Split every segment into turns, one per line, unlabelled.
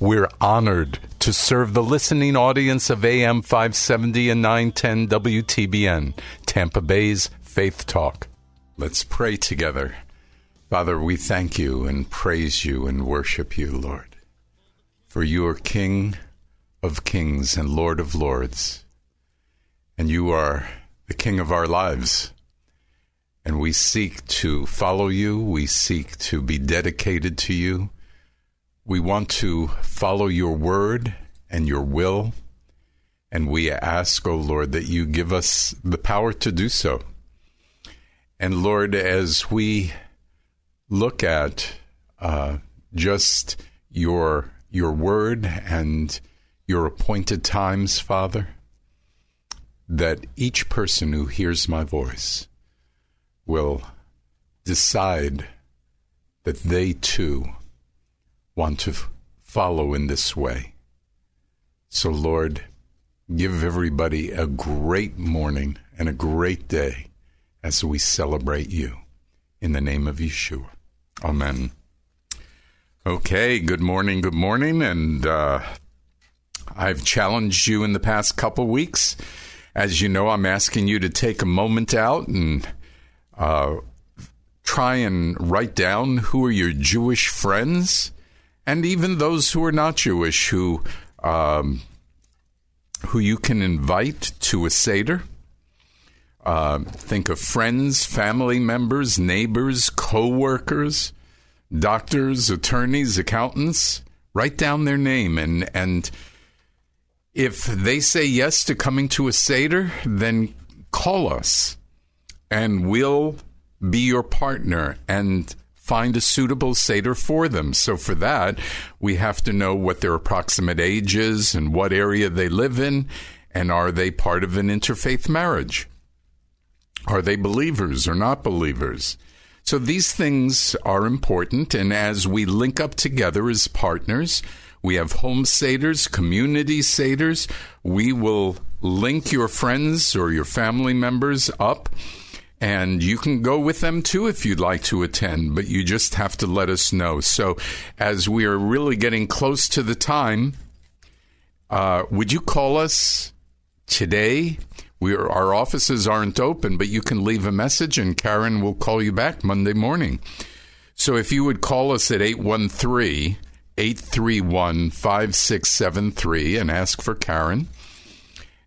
We're honored to serve the listening audience of AM 570 and 910 WTBN, Tampa Bay's Faith Talk. Let's pray together. Father, we thank you and praise you and worship you, Lord. For you are King of kings and Lord of lords, and you are the King of our lives. And we seek to follow you, we seek to be dedicated to you. We want to follow your word and your will. And we ask, O oh Lord, that you give us the power to do so. And Lord, as we look at uh, just your your word and your appointed times, Father, that each person who hears my voice will decide that they too want to follow in this way. So, Lord, give everybody a great morning and a great day as we celebrate you. In the name of Yeshua. Amen. Okay, good morning, good morning. And uh, I've challenged you in the past couple weeks. As you know, I'm asking you to take a moment out and uh, try and write down who are your Jewish friends and even those who are not Jewish who um, who you can invite to a seder. Uh, think of friends, family members, neighbors, co-workers, doctors, attorneys, accountants. Write down their name and and if they say yes to coming to a seder, then call us, and we'll be your partner and find a suitable Seder for them. So, for that, we have to know what their approximate age is and what area they live in, and are they part of an interfaith marriage? Are they believers or not believers? So, these things are important, and as we link up together as partners, we have home Seders, community Seders. We will link your friends or your family members up and you can go with them too if you'd like to attend, but you just have to let us know. So, as we are really getting close to the time, uh, would you call us today? We are, our offices aren't open, but you can leave a message and Karen will call you back Monday morning. So, if you would call us at 813 831 5673 and ask for Karen,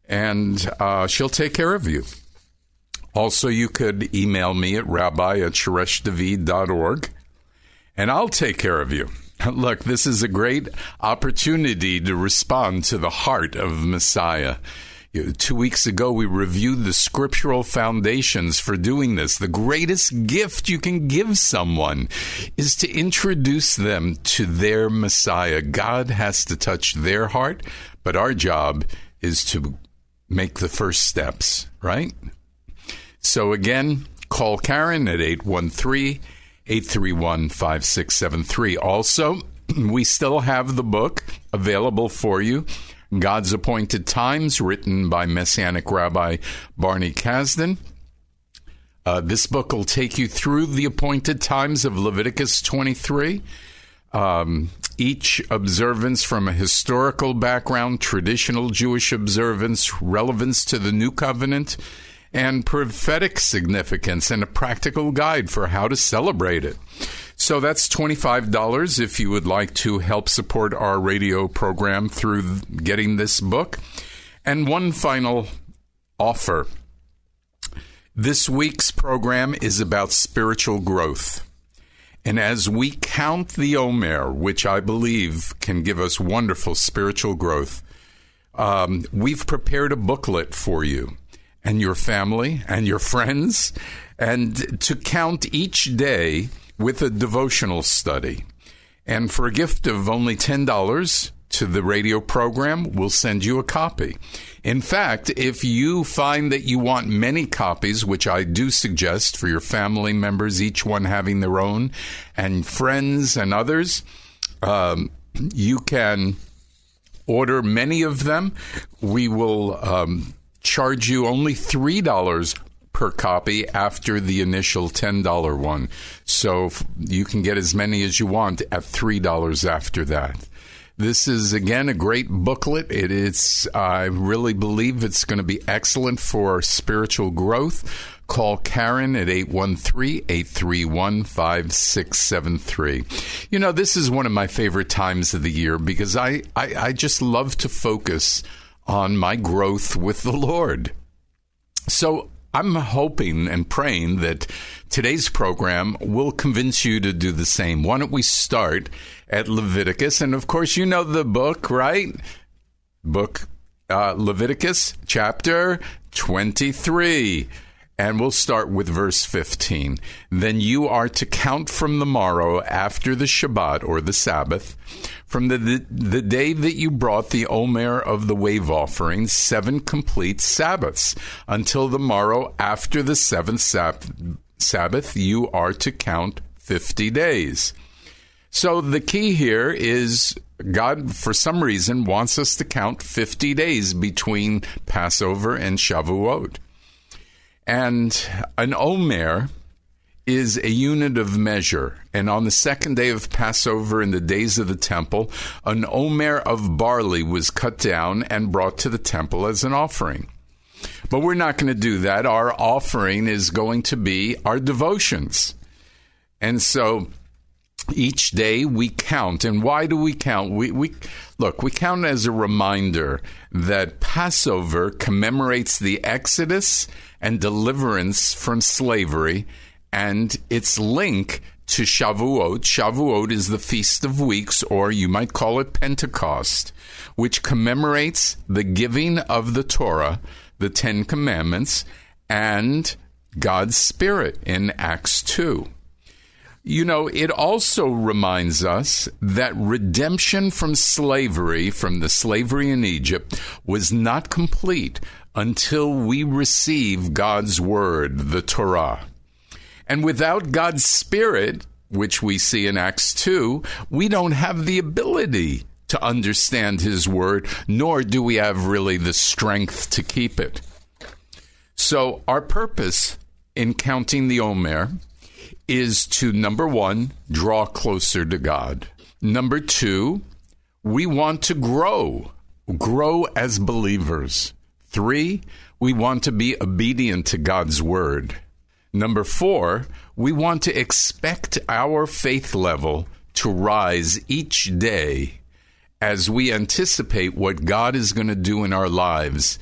and uh, she'll take care of you. Also, you could email me at rabbi at shoreshdavid.org, and I'll take care of you. Look, this is a great opportunity to respond to the heart of Messiah. Two weeks ago, we reviewed the scriptural foundations for doing this. The greatest gift you can give someone is to introduce them to their Messiah. God has to touch their heart, but our job is to make the first steps, right? So again, call Karen at 813 831 5673. Also, we still have the book available for you. God's Appointed Times, written by Messianic Rabbi Barney Kasdan. Uh, this book will take you through the appointed times of Leviticus 23. Um, each observance from a historical background, traditional Jewish observance, relevance to the new covenant, and prophetic significance, and a practical guide for how to celebrate it. So that's $25 if you would like to help support our radio program through getting this book. And one final offer. This week's program is about spiritual growth. And as we count the Omer, which I believe can give us wonderful spiritual growth, um, we've prepared a booklet for you and your family and your friends, and to count each day with a devotional study. And for a gift of only $10 to the radio program, we'll send you a copy. In fact, if you find that you want many copies, which I do suggest for your family members, each one having their own, and friends and others, um, you can order many of them. We will um, charge you only $3 per copy after the initial $10 one. So you can get as many as you want at $3 after that. This is again a great booklet. It is, I really believe it's going to be excellent for spiritual growth. Call Karen at 813 831 5673. You know, this is one of my favorite times of the year because I, I, I just love to focus on my growth with the Lord. So I'm hoping and praying that today's program will convince you to do the same. Why don't we start at Leviticus? And of course, you know the book, right? Book uh, Leviticus chapter 23. And we'll start with verse 15. Then you are to count from the morrow after the Shabbat or the Sabbath, from the, the, the, day that you brought the Omer of the wave offering, seven complete Sabbaths. Until the morrow after the seventh sab- Sabbath, you are to count 50 days. So the key here is God, for some reason, wants us to count 50 days between Passover and Shavuot. And an omer is a unit of measure. And on the second day of Passover in the days of the temple, an omer of barley was cut down and brought to the temple as an offering. But we're not going to do that. Our offering is going to be our devotions. And so each day we count. And why do we count? We, we look, we count as a reminder that Passover commemorates the Exodus and deliverance from slavery and its link to Shavuot. Shavuot is the Feast of Weeks, or you might call it Pentecost, which commemorates the giving of the Torah, the Ten Commandments, and God's Spirit in Acts 2. You know, it also reminds us that redemption from slavery, from the slavery in Egypt, was not complete until we receive God's Word, the Torah. And without God's Spirit, which we see in Acts 2, we don't have the ability to understand His Word, nor do we have really the strength to keep it. So, our purpose in counting the Omer is to number one, draw closer to God. Number two, we want to grow, grow as believers. Three, we want to be obedient to God's word. Number four, we want to expect our faith level to rise each day as we anticipate what God is going to do in our lives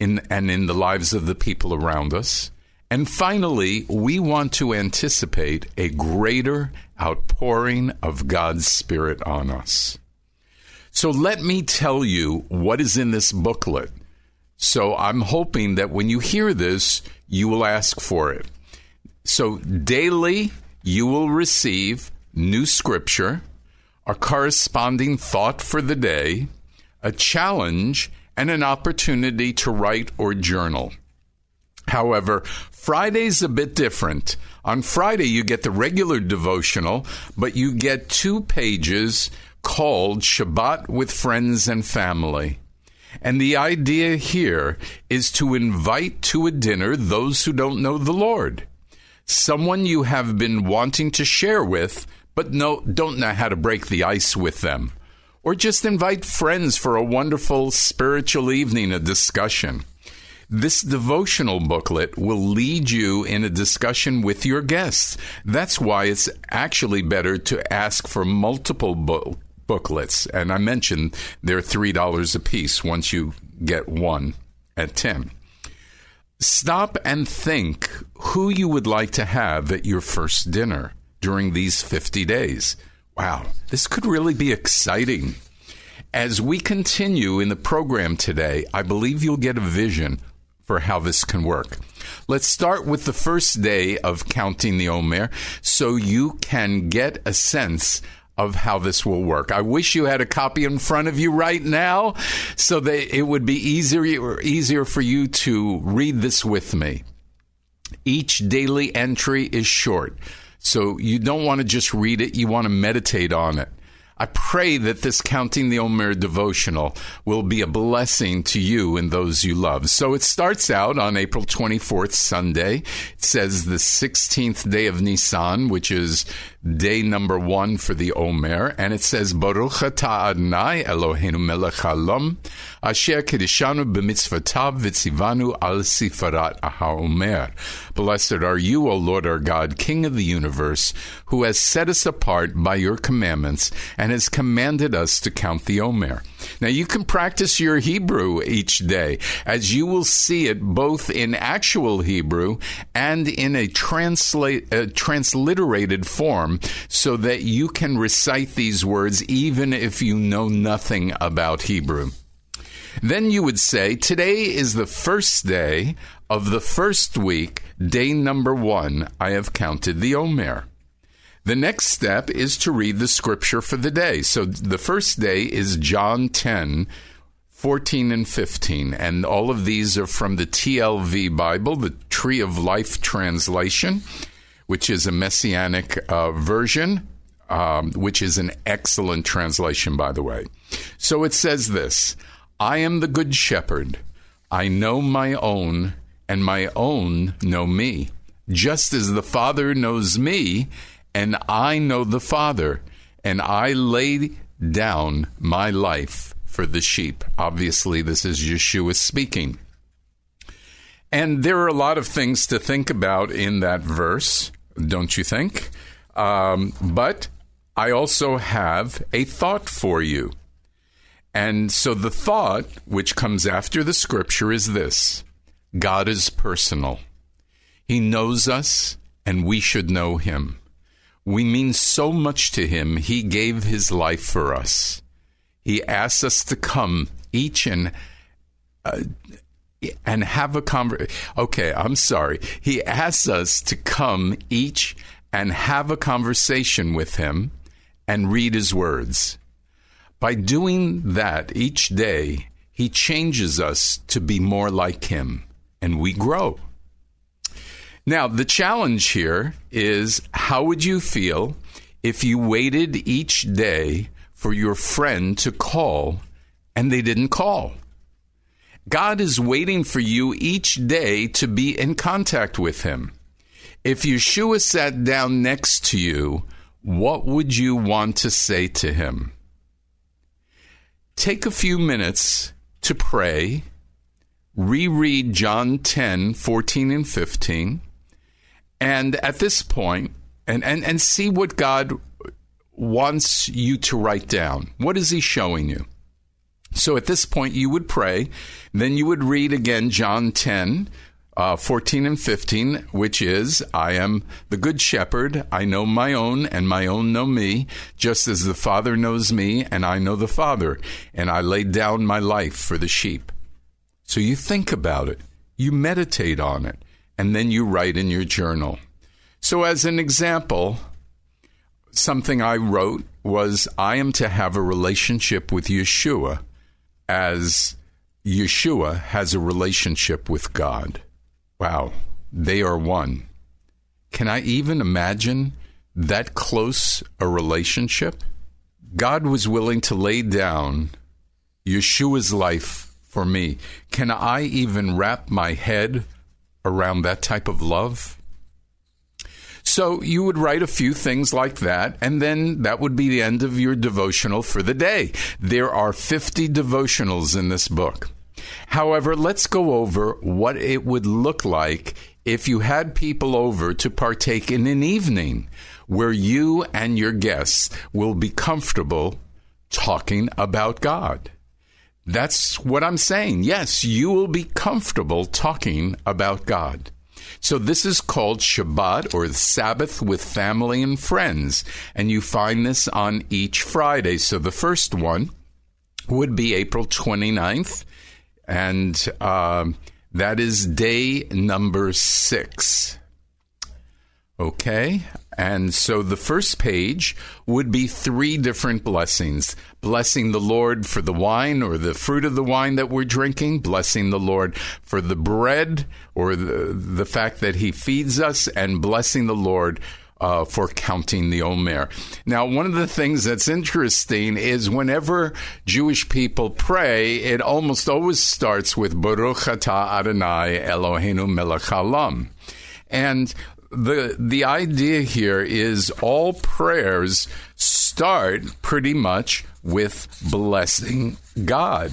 in, and in the lives of the people around us. And finally, we want to anticipate a greater outpouring of God's Spirit on us. So let me tell you what is in this booklet. So I'm hoping that when you hear this, you will ask for it. So daily, you will receive new scripture, a corresponding thought for the day, a challenge, and an opportunity to write or journal. However, Friday's a bit different. On Friday, you get the regular devotional, but you get two pages called Shabbat with Friends and Family. And the idea here is to invite to a dinner those who don't know the Lord. Someone you have been wanting to share with, but no, don't know how to break the ice with them. Or just invite friends for a wonderful spiritual evening, a discussion. This devotional booklet will lead you in a discussion with your guests. That's why it's actually better to ask for multiple bo- booklets. And I mentioned they're $3 a piece once you get one at 10. Stop and think who you would like to have at your first dinner during these 50 days. Wow, this could really be exciting. As we continue in the program today, I believe you'll get a vision for how this can work. Let's start with the first day of counting the Omer so you can get a sense of how this will work. I wish you had a copy in front of you right now so that it would be easier easier for you to read this with me. Each daily entry is short. So you don't want to just read it, you want to meditate on it. I pray that this Counting the Omer devotional will be a blessing to you and those you love. So it starts out on April 24th, Sunday. It says the 16th day of Nisan, which is day number one for the Omer, and it says Baruch atah Adonai Eloheinu melech haolam asher kedishanu b'mitzvotav v'tzivanu al sifarat haomer. Blessed are you, O Lord our God, King of the universe, who has set us apart by your commandments and has commanded us to count the Omer. Now you can practice your Hebrew each day, as you will see it both in actual Hebrew and in a translate, uh, transliterated form, so that you can recite these words even if you know nothing about Hebrew. Then you would say, Today is the first day of the first week, day number one. I have counted the Omer. The next step is to read the scripture for the day. So the first day is John 10, 14 and 15. And all of these are from the TLV Bible, the Tree of Life translation, which is a messianic uh, version, um, which is an excellent translation, by the way. So it says this I am the good shepherd. I know my own, and my own know me. Just as the Father knows me, and I know the Father, and I lay down my life for the sheep. Obviously, this is Yeshua speaking. And there are a lot of things to think about in that verse, don't you think? Um, but I also have a thought for you. And so the thought, which comes after the scripture, is this God is personal. He knows us, and we should know him. We mean so much to him, he gave his life for us. He asks us to come each and uh, and have a conversation. Okay, I'm sorry. He asks us to come each and have a conversation with him and read his words. By doing that each day, he changes us to be more like him and we grow. Now, the challenge here is how would you feel if you waited each day for your friend to call and they didn't call? God is waiting for you each day to be in contact with Him. If Yeshua sat down next to you, what would you want to say to Him? Take a few minutes to pray, reread John 10, 14, and 15 and at this point, and, and, and see what God wants you to write down. What is He showing you? So at this point, you would pray. Then you would read again John 10, uh, 14 and 15, which is, I am the good shepherd. I know my own, and my own know me, just as the Father knows me, and I know the Father. And I lay down my life for the sheep. So you think about it, you meditate on it and then you write in your journal. So, as an example, something I wrote was I am to have a relationship with Yeshua as Yeshua has a relationship with God. Wow, they are one. Can I even imagine that close a relationship? God was willing to lay down Yeshua's life for me. Can I even wrap my head around that type of love? So you would write a few things like that, and then that would be the end of your devotional for the day. There are 50 devotionals in this book. However, let's go over what it would look like if you had people over to partake in an evening where you and your guests will be comfortable talking about God. That's what I'm saying. Yes, you will be comfortable talking about God. So this is called Shabbat or Sabbath with family and friends. And you find this on each Friday. So the first one would be April 29th. And uh, that is day number six. Okay. And so the first page would be three different blessings blessing the Lord for the wine or the fruit of the wine that we're drinking, blessing the Lord for the bread or the, the fact that He feeds us, and blessing the Lord uh, for counting the Omer. Now, one of the things that's interesting is whenever Jewish people pray, it almost always starts with Baruch Atah Adonai Eloheinu Melech Haolam. And the the idea here is all prayers start pretty much with blessing God.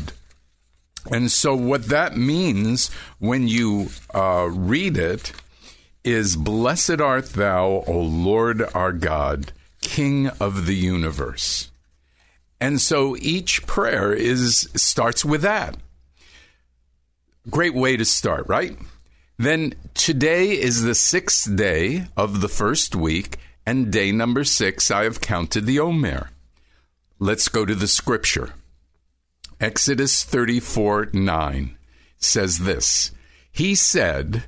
And so, what that means when you uh, read it is Blessed art thou, O Lord our God, King of the universe. And so each prayer is starts with that. Great way to start, right? Then today is the sixth day of the first week, and day number six, I have counted the Omer. Let's go to the scripture. Exodus 34 9 says this He said,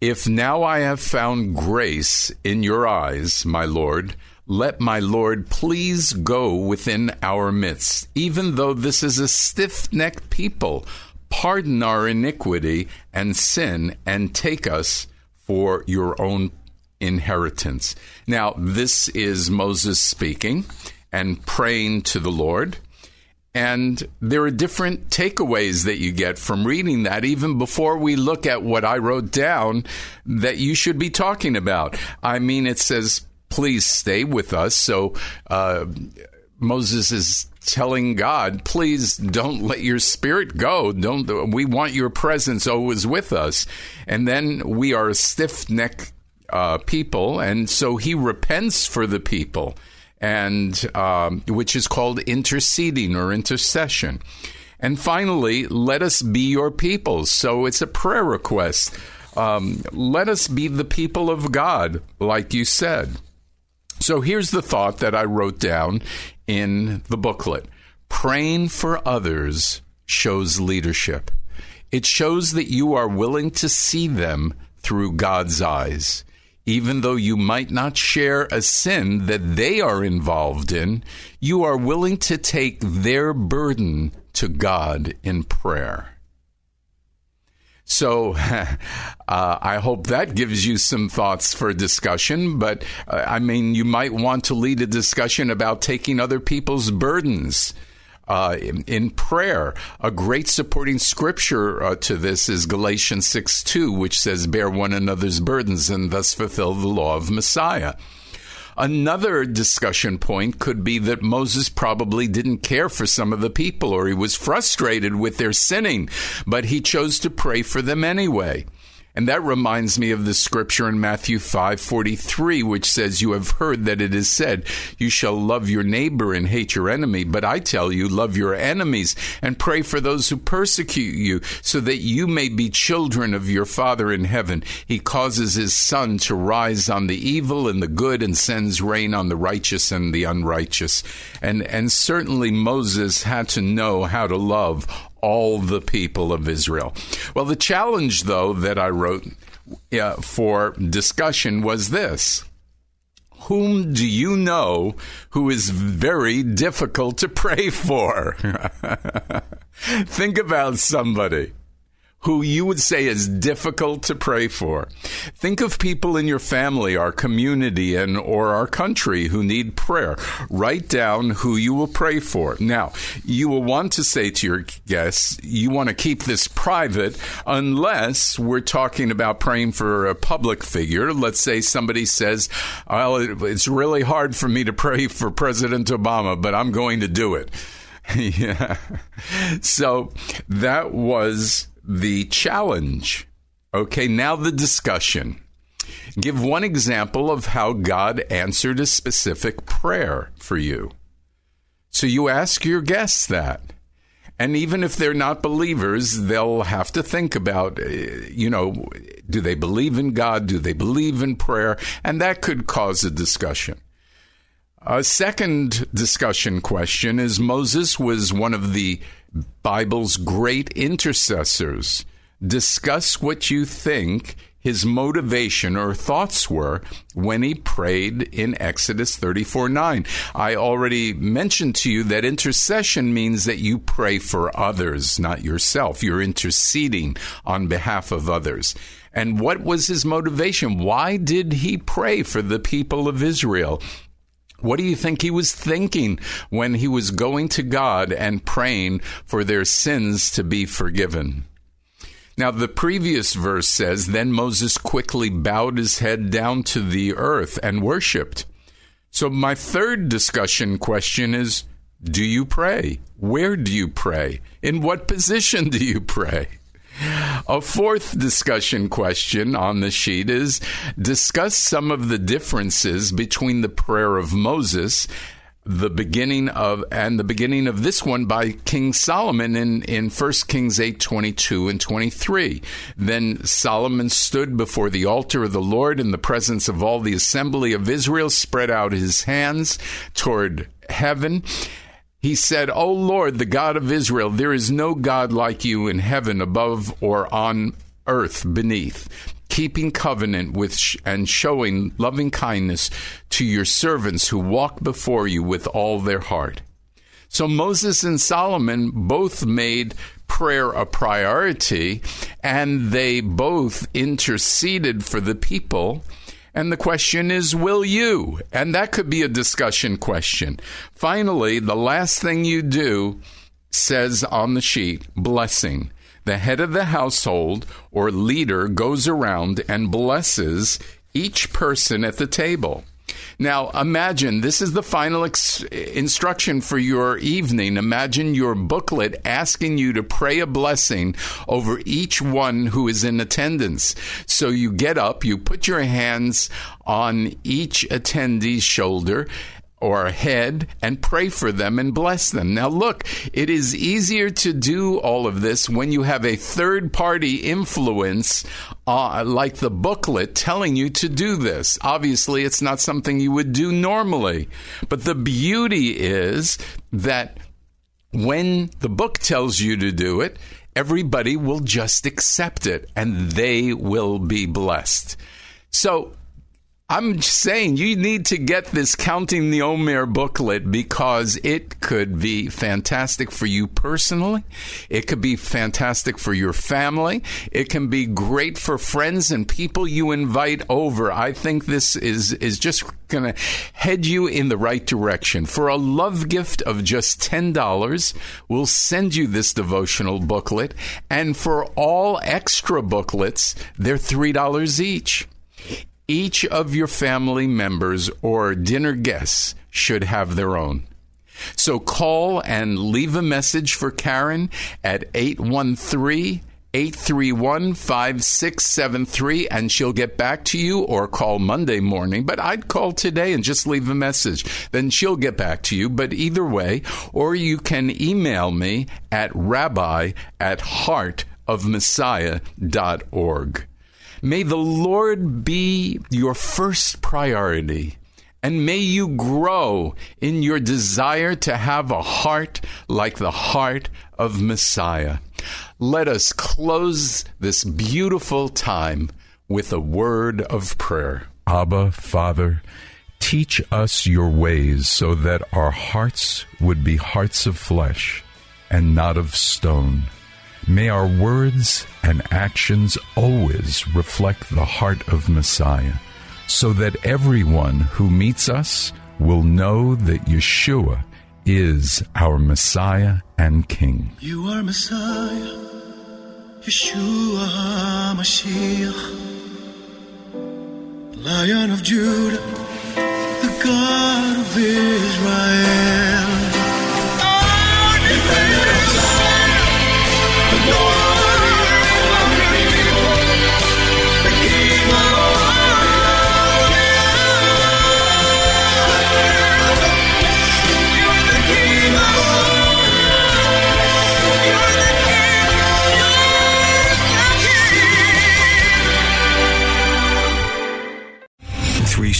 If now I have found grace in your eyes, my Lord, let my Lord please go within our midst, even though this is a stiff necked people pardon our iniquity and sin and take us for your own inheritance. Now, this is Moses speaking and praying to the Lord. And there are different takeaways that you get from reading that, even before we look at what I wrote down that you should be talking about. I mean, it says, please stay with us. So, uh, Moses is telling God, please don't let your spirit go. Don't, we want your presence always with us. And then we are a stiff neck uh, people. And so he repents for the people and, um, which is called interceding or intercession. And finally, let us be your people. So it's a prayer request. Um, let us be the people of God, like you said. So here's the thought that I wrote down in the booklet Praying for others shows leadership. It shows that you are willing to see them through God's eyes. Even though you might not share a sin that they are involved in, you are willing to take their burden to God in prayer. So uh, I hope that gives you some thoughts for discussion. But uh, I mean, you might want to lead a discussion about taking other people's burdens. Uh, in, in, prayer. A great supporting scripture uh, to this is Galatians 6 2, which says, Bear one another's burdens and thus fulfill the law of Messiah. Another discussion point could be that Moses probably didn't care for some of the people or he was frustrated with their sinning, but he chose to pray for them anyway. And that reminds me of the scripture in Matthew 5:43 which says you have heard that it is said you shall love your neighbor and hate your enemy. But I tell you love your enemies and pray for those who persecute you so that you may be children of your father in heaven. He causes his sun to rise on the evil and the good and sends rain on the righteous and the unrighteous. And and certainly Moses had to know how to love all the people of Israel. Well, the challenge, though, that I wrote uh, for discussion was this. Whom do you know who is very difficult to pray for? Think about somebody. Who you would say is difficult to pray for. Think of people in your family, our community, and or our country who need prayer. Write down who you will pray for. Now, you will want to say to your guests, you want to keep this private unless we're talking about praying for a public figure. Let's say somebody says, well, it's really hard for me to pray for President Obama, but I'm going to do it. yeah. So that was the challenge. Okay, now the discussion. Give one example of how God answered a specific prayer for you. So you ask your guests that. And even if they're not believers, they'll have to think about, uh, you know, do they believe in God? Do they believe in prayer? And that could cause a discussion. A second discussion question is Moses was one of the Bible's great intercessors. Discuss what you think his motivation or thoughts were when he prayed in Exodus 34 9. I already mentioned to you that intercession means that you pray for others, not yourself. You're interceding on behalf of others. And what was his motivation? Why did he pray for the people of Israel? What do you think he was thinking when he was going to God and praying for their sins to be forgiven? Now, the previous verse says, Then Moses quickly bowed his head down to the earth and worshiped. So, my third discussion question is Do you pray? Where do you pray? In what position do you pray? A fourth discussion question on the sheet is discuss some of the differences between the prayer of Moses the beginning of and the beginning of this one by King Solomon in in 1 Kings 8 22 and 23 then Solomon stood before the altar of the Lord in the presence of all the assembly of Israel spread out his hands toward heaven he said, O Lord, the God of Israel, there is no God like you in heaven above or on earth beneath, keeping covenant with sh- and showing loving kindness to your servants who walk before you with all their heart. So Moses and Solomon both made prayer a priority and they both interceded for the people and the question is, will you? And that could be a discussion question. Finally, the last thing you do says on the sheet, blessing. The head of the household or leader goes around and blesses each person at the table. Now, imagine this is the final ex- instruction for your evening. Imagine your booklet asking you to pray a blessing over each one who is in attendance. So you get up, you put your hands on each attendee's shoulder, or head and pray for them and bless them. Now, look, it is easier to do all of this when you have a third party influence, uh, like the booklet, telling you to do this. Obviously, it's not something you would do normally. But the beauty is that when the book tells you to do it, everybody will just accept it and they will be blessed. So, I'm saying you need to get this Counting the Omer booklet because it could be fantastic for you personally. It could be fantastic for your family. It can be great for friends and people you invite over. I think this is, is just going to head you in the right direction. For a love gift of just $10, we'll send you this devotional booklet. And for all extra booklets, they're $3 each each of your family members or dinner guests should have their own. So call and leave a message for Karen at 813 831 5673 and she'll get back to you or call Monday morning. But I'd call today and just leave a message. Then she'll get back to you. But either way, or you can email me at rabbi at heartofmessiah.org. May the Lord be your first priority. And may you grow in your desire to have a heart like the heart of Messiah. Let us close this beautiful time with a word of prayer.
Abba, Father, teach us your ways so that our hearts would be hearts of flesh and not of stone May our words and actions always reflect the heart of Messiah, so that everyone who meets us will know that Yeshua is our Messiah and King.
You are Messiah, Yeshua HaMashiach, Lion of Judah, the God of Israel.